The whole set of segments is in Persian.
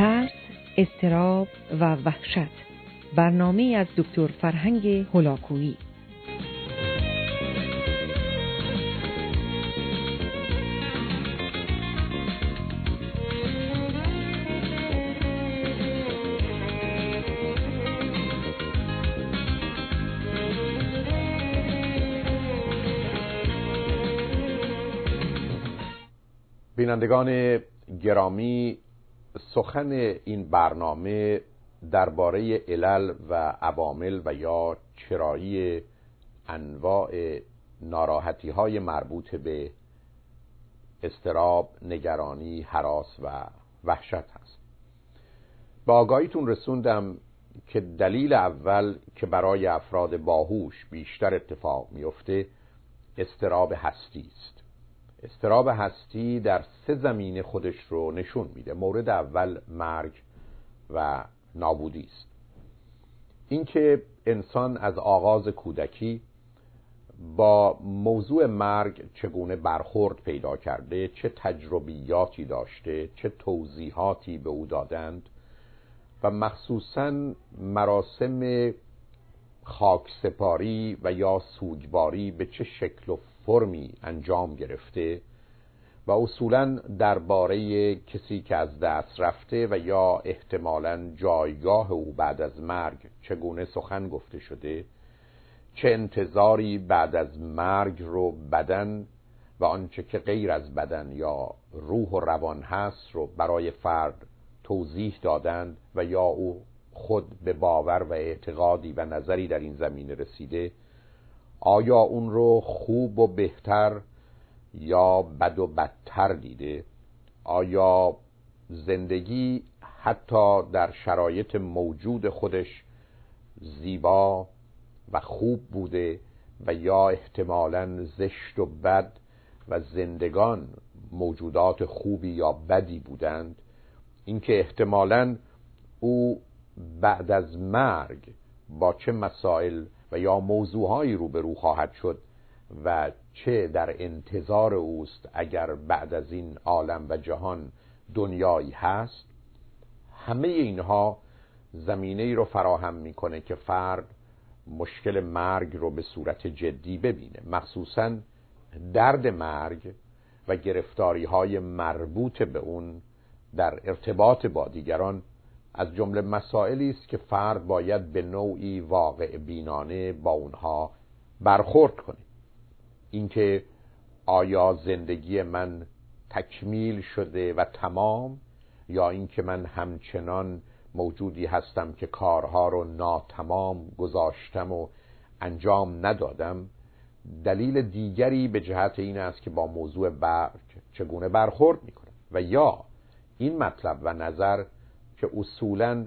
ترس، استراب و وحشت. برنامه از دکتر فرهنگ هلاکویی بینندگان گرامی سخن این برنامه درباره علل و عوامل و یا چرایی انواع ناراحتی های مربوط به استراب، نگرانی، حراس و وحشت هست. با آگاهیتون رسوندم که دلیل اول که برای افراد باهوش بیشتر اتفاق میفته استراب هستی است. استراب هستی در سه زمینه خودش رو نشون میده. مورد اول مرگ و نابودی است. اینکه انسان از آغاز کودکی با موضوع مرگ چگونه برخورد پیدا کرده چه تجربیاتی داشته چه توضیحاتی به او دادند و مخصوصا مراسم خاکسپاری و یا سوگواری به چه شکل و فرمی انجام گرفته و اصولا درباره کسی که از دست رفته و یا احتمالا جایگاه او بعد از مرگ چگونه سخن گفته شده چه انتظاری بعد از مرگ رو بدن و آنچه که غیر از بدن یا روح و روان هست رو برای فرد توضیح دادند و یا او خود به باور و اعتقادی و نظری در این زمینه رسیده آیا اون رو خوب و بهتر یا بد و بدتر دیده؟ آیا زندگی حتی در شرایط موجود خودش زیبا و خوب بوده و یا احتمالا زشت و بد و زندگان موجودات خوبی یا بدی بودند؟ اینکه احتمالا او بعد از مرگ با چه مسائل و یا موضوعهایی روبرو خواهد شد و چه در انتظار اوست اگر بعد از این عالم و جهان دنیایی هست؟ همه اینها زمینه ای رو فراهم می‌کنه که فرد مشکل مرگ رو به صورت جدی ببینه. مخصوصا درد مرگ و گرفتاری های مربوط به اون در ارتباط با دیگران از جمله مسائلی است که فرد باید به نوعی واقع بینانه با اونها برخورد کنه. اینکه آیا زندگی من تکمیل شده و تمام یا اینکه من همچنان موجودی هستم که کارها رو ناتمام گذاشتم و انجام ندادم دلیل دیگری به جهت این است که با موضوع برگ چگونه برخورد می‌کنم؟ و یا این مطلب و نظر که اصولا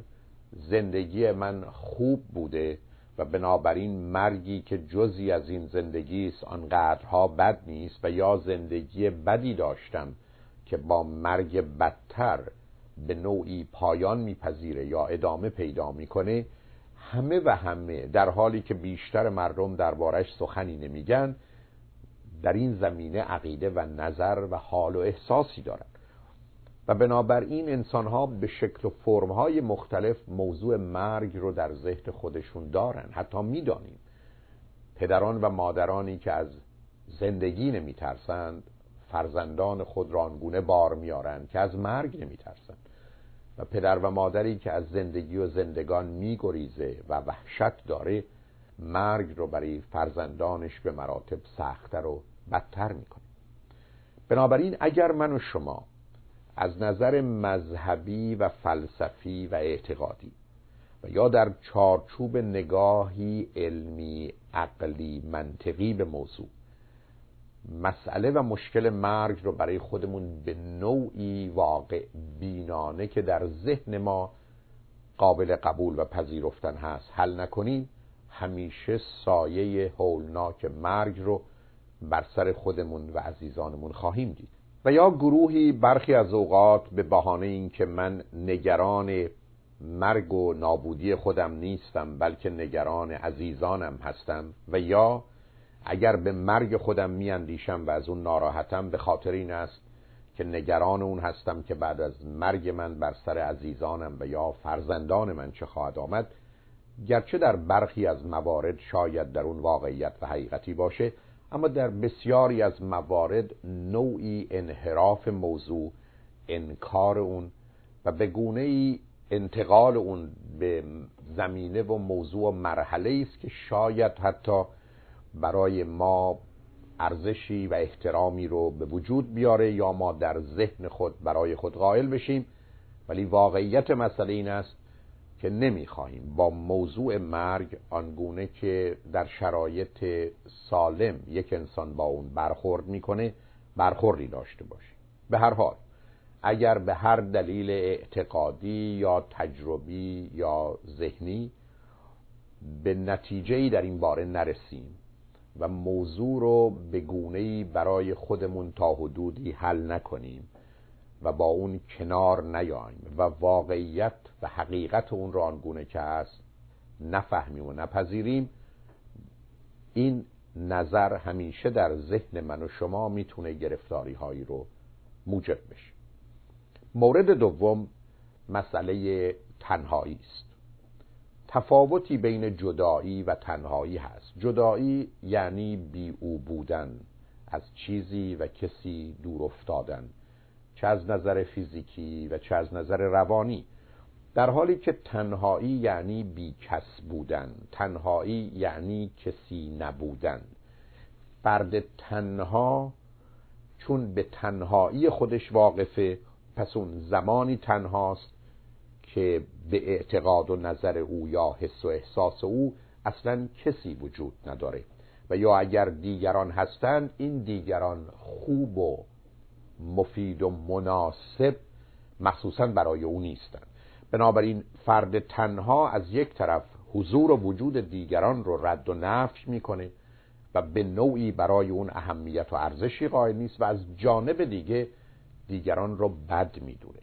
زندگی من خوب بوده و بنابراین مرگی که جزی از این زندگی است آنقدرها بد نیست و یا زندگی بدی داشتم که با مرگ بدتر به نوعی پایان میپذیره یا ادامه پیدا می‌کنه همه و همه در حالی که بیشتر مردم دربارش سخنی نمیگن در این زمینه عقیده و نظر و حال و احساسی دارن و بنابراین انسان ها به شکل و فرم های مختلف موضوع مرگ رو در ذهن خودشون دارن. حتی می‌دانیم پدران و مادرانی که از زندگی نمیترسند فرزندان خود را آنگونه بار میارند که از مرگ نمیترسند. و پدر و مادری که از زندگی و زندگان میگریزه و وحشت داره مرگ رو برای فرزندانش به مراتب سختتر و بدتر می‌کنه. بنابراین اگر من و شما از نظر مذهبی و فلسفی و اعتقادی و یا در چارچوب نگاهی علمی عقلی منطقی به موضوع. مسئله و مشکل مرگ رو برای خودمون به نوعی واقع بینانه که در ذهن ما قابل قبول و پذیرفتن هست. حل نکنیم همیشه سایه هولناک مرگ رو بر سر خودمون و عزیزانمون خواهیم دید. و یا گروهی برخی از اوقات به بهانه اینکه من نگران مرگ و نابودی خودم نیستم بلکه نگران عزیزانم هستم و یا اگر به مرگ خودم میاندیشم و از اون ناراحتم به خاطر این است که نگران اون هستم که بعد از مرگ من بر سر عزیزانم و یا فرزندان من چه خواهد آمد. گرچه در برخی از موارد شاید در اون واقعیت و حقیقتی باشه اما در بسیاری از موارد نوعی انحراف موضوع انکار اون و به گونه ای انتقال اون به زمینه و موضوع و مرحله است که شاید حتی برای ما ارزشی و احترامی رو به وجود بیاره یا ما در ذهن خود برای خود قائل بشیم. ولی واقعیت مسئله این است که نمی‌خواهیم با موضوع مرگ آنگونه که در شرایط سالم یک انسان با اون برخورد می‌کنه برخوردی داشته باشیم. به هر حال اگر به هر دلیل اعتقادی یا تجربی یا ذهنی به نتیجه در این باره نرسیم و موضوع رو به گونه‌ای برای خودمون تا حدودی حل نکنیم و با اون کنار نیاییم و واقعیت و حقیقت اون رو آنگونه که هست نفهمیم و نپذیریم این نظر همیشه در ذهن من و شما می‌تونه گرفتاری هایی رو موجب بشه. مورد دوم مسئله تنهایی است. تفاوتی بین جدایی و تنهایی هست. جدایی یعنی بی او بودن از چیزی و کسی دور افتادن. چه از نظر فیزیکی و چه از نظر روانی در حالی که تنهایی یعنی بی کس بودن تنهایی یعنی کسی نبودن. فرد تنها چون به تنهایی خودش واقفه پس اون زمانی تنهاست که به اعتقاد و نظر او یا حس و احساس او اصلا کسی وجود نداره. و یا اگر دیگران هستند این دیگران خوب و مفید و مناسب مخصوصا برای او نیستند. بنابراین فرد تنها از یک طرف حضور و وجود دیگران رو رد و نفش می‌کنه و به نوعی برای اون اهمیت و ارزشی قائل نیست و از جانب دیگه دیگران رو بد می‌دونه.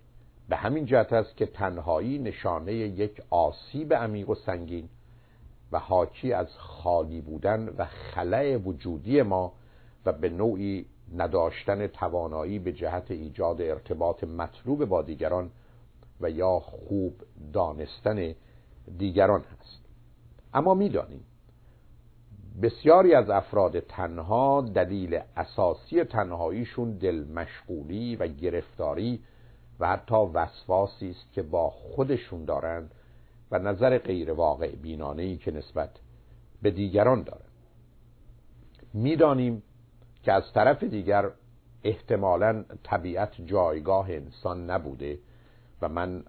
به همین جهت است که تنهایی نشانه یک آسیب عمیق و سنگین و حاکی از خالی بودن و خلع وجودی ما و به نوعی نداشتن توانایی به جهت ایجاد ارتباط مطلوب با دیگران و یا خوب دانستن دیگران هست اما می‌دانیم بسیاری از افراد تنها دلیل اساسی تنهاییشون دل مشغولی و گرفتاری و حتی وسواسی است که با خودشون دارند و نظر غیر واقع بینانه ای که نسبت به دیگران دارند می‌دانیم که از طرف دیگر احتمالا طبیعت جایگاه انسان نبوده و من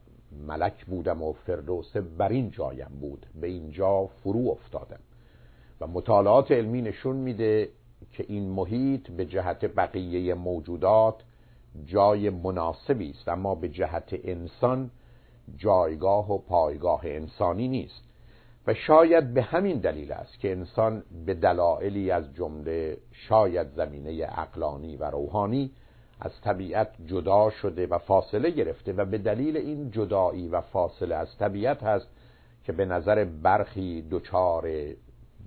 ملک بودم و فردوس بر این جایم بود به اینجا فرو افتادم. و مطالعات علمی نشون میده که این محیط به جهت بقیه موجودات جای مناسبی است اما به جهت انسان جایگاه و پایگاه انسانی نیست. و شاید به همین دلیل است که انسان به دلایلی از جمله شاید زمینه اقلانی و روحانی از طبیعت جدا شده و فاصله گرفته و به دلیل این جدایی و فاصله از طبیعت هست که به نظر برخی دچار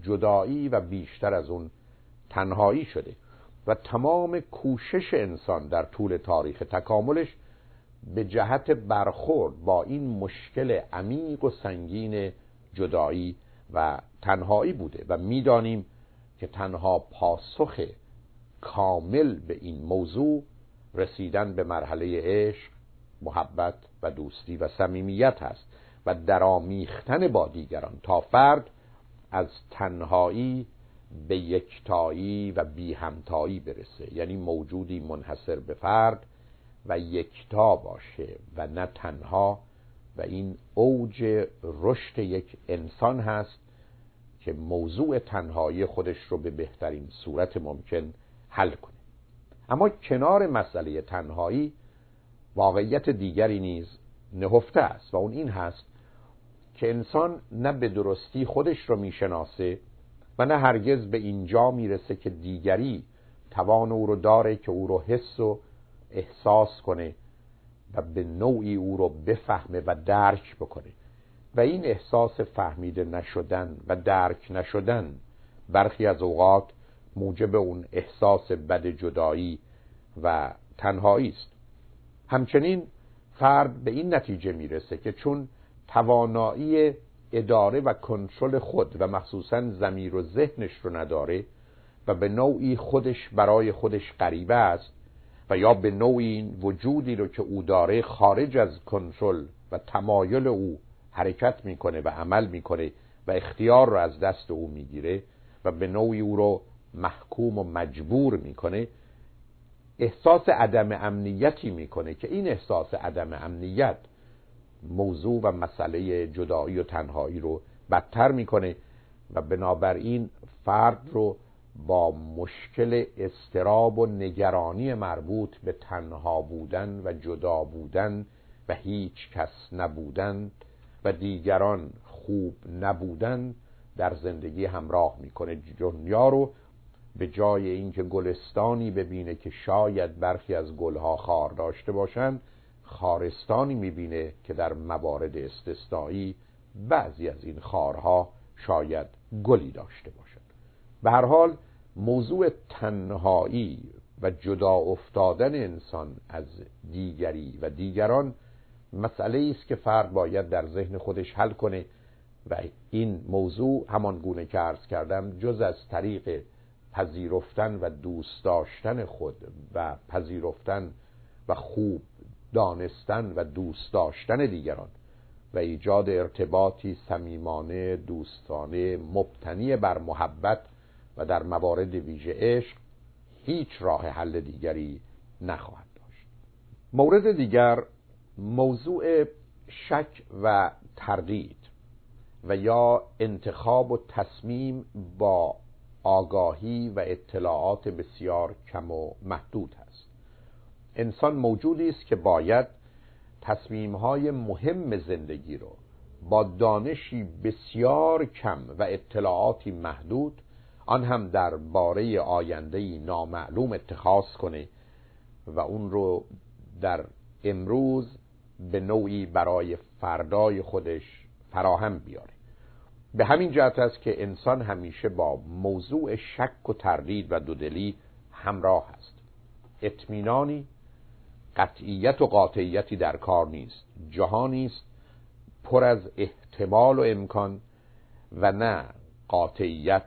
جدایی و بیشتر از اون تنهایی شده و تمام کوشش انسان در طول تاریخ تکاملش به جهت برخورد با این مشکل عمیق و سنگین جدایی و تنهایی بوده و می‌دانیم که تنها پاسخ کامل به این موضوع رسیدن به مرحله عشق محبت و دوستی و صمیمیت هست و درامیختن با دیگران تا فرد از تنهایی به یکتایی و بی همتایی برسه. یعنی موجودی منحصر به فرد و یکتا باشه و نه تنها و این اوج رشد یک انسان هست که موضوع تنهایی خودش رو به بهترین صورت ممکن حل کنه. اما کنار مسئله تنهایی واقعیت دیگری نیز نهفته است و اون این هست که انسان نه به درستی خودش رو می‌شناسه و نه هرگز به اینجا می‌رسه که دیگری توان او رو داره که او رو حس و احساس کنه و به نوعی او رو بفهمه و درک بکنه. و این احساس فهمیده نشدن و درک نشدن برخی از اوقات موجب اون احساس بد جدایی و تنهایی است. همچنین فرد به این نتیجه می‌رسه که چون توانایی اداره و کنترل خود و مخصوصا زمیر و ذهنش رو نداره و به نوعی خودش برای خودش غریبه است و یا به نوعی این وجودی رو که او داره خارج از کنترل و تمایل او حرکت می‌کنه و عمل می‌کنه و اختیار رو از دست او می‌گیره و به نوعی او رو محکوم و مجبور می‌کنه احساس عدم امنیتی می‌کنه که این احساس عدم امنیت موضوع و مسئله جدایی و تنهایی رو بدتر می‌کنه و بنابراین فرد رو با مشکل استراب و نگرانی مربوط به تنها بودن و جدا بودن و هیچ کس نبودن و دیگران خوب نبودن در زندگی همراه می‌کنه. دنیا رو به جای اینکه گلستانی ببینه که شاید برخی از گلها خار داشته باشند خارستانی می‌بینه که در موارد استثنایی بعضی از این خارها شاید گلی داشته باشد به هر حال موضوع تنهایی و جدا افتادن انسان از دیگری و دیگران مسئله است که فرد باید در ذهن خودش حل کنه و این موضوع همان گونه که عرض کردم جز از طریق پذیرفتن و دوست داشتن خود و پذیرفتن و خوب دانستن و دوست داشتن دیگران و ایجاد ارتباطی صمیمانه دوستانه مبتنی بر محبت و در موارد ویژه عشق هیچ راه حل دیگری نخواهد داشت. مورد دیگر موضوع شک و تردید و یا انتخاب و تصمیم با آگاهی و اطلاعات بسیار کم و محدود هست انسان موجودی است که باید تصمیمهای مهم زندگی رو با دانشی بسیار کم و اطلاعاتی محدود آن هم در باره آینده نامعلوم اتخاذ کنه و اون رو در امروز به نوعی برای فردای خودش فراهم بیاره. به همین جهت است که انسان همیشه با موضوع شک و تردید و دودلی همراه است. اطمینانی قطعیت و قاطعیتی در کار نیست. جهانی است پر از احتمال و امکان و نه قاطعیت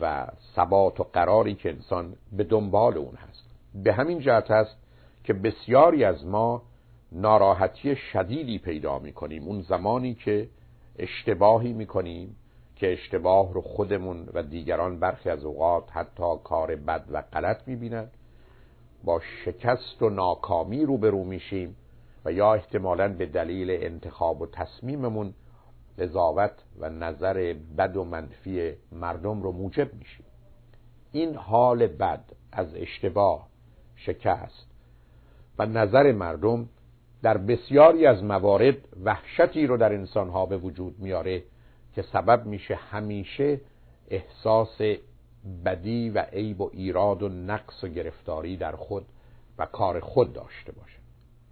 و ثبات و قراری که انسان به دنبال اون هست. به همین جهت است که بسیاری از ما ناراحتی شدیدی پیدا می کنیم اون زمانی که اشتباهی می کنیم که اشتباه رو خودمون و دیگران برخی از اوقات حتی کار بد و غلط می بینند با شکست و ناکامی روبرو میشیم و یا احتمالا به دلیل انتخاب و تصمیممون قضاوت و نظر بد و منفی مردم رو موجب میشیم. این حال بد از اشتباه شکست و نظر مردم در بسیاری از موارد وحشتی رو در انسانها به وجود میاره که سبب میشه همیشه احساس بدی و عیب و ایراد و نقص و گرفتاری در خود و کار خود داشته باشه.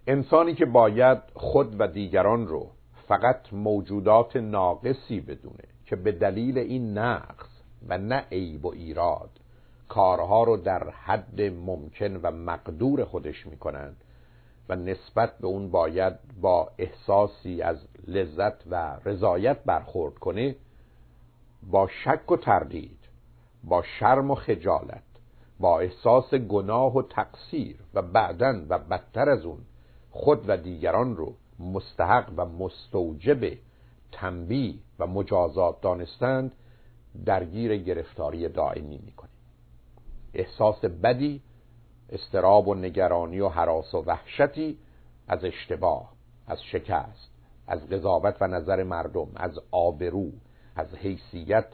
انسانی که باید خود و دیگران رو فقط موجودات ناقصی بدونه که به دلیل این نقص و نه عیب و ایراد کارها رو در حد ممکن و مقدور خودش می‌کنند و نسبت به اون باید با احساسی از لذت و رضایت برخورد کنه با شک و تردید با شرم و خجالت با احساس گناه و تقصیر و بعدا و بدتر از اون خود و دیگران رو مستحق و مستوجب تنبیه و مجازات دانستند درگیر گرفتاری دائمی می‌کنیم. احساس بدی استراب و نگرانی و حراس و وحشتی از اشتباه از شکست از قضاوت و نظر مردم از آبرو از حیثیت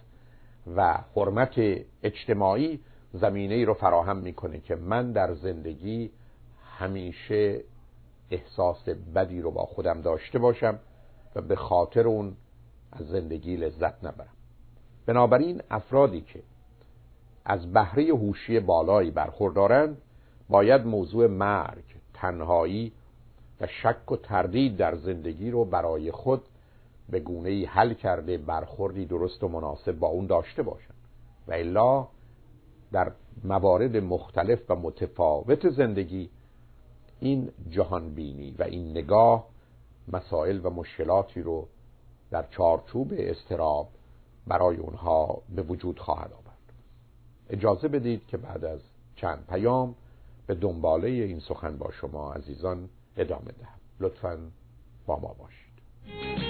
و حرمت اجتماعی زمینه ای رو فراهم می‌کنه که من در زندگی همیشه احساس بدی رو با خودم داشته باشم و به خاطر اون از زندگی لذت نبرم. بنابراین افرادی که از بهره هوشی بالایی برخوردارند باید موضوع مرگ تنهایی و شک و تردید در زندگی رو برای خود به گونه ای حل کرده برخوردی درست و مناسب با اون داشته باشند. و الا در موارد مختلف و متفاوت زندگی این جهان بینی و این نگاه مسائل و مشکلاتی رو در چارچوب استراب برای اونها به وجود خواهد آورد. اجازه بدید که بعد از چند پیام به دنباله این سخن با شما عزیزان ادامه دهم. لطفا با ما باشید.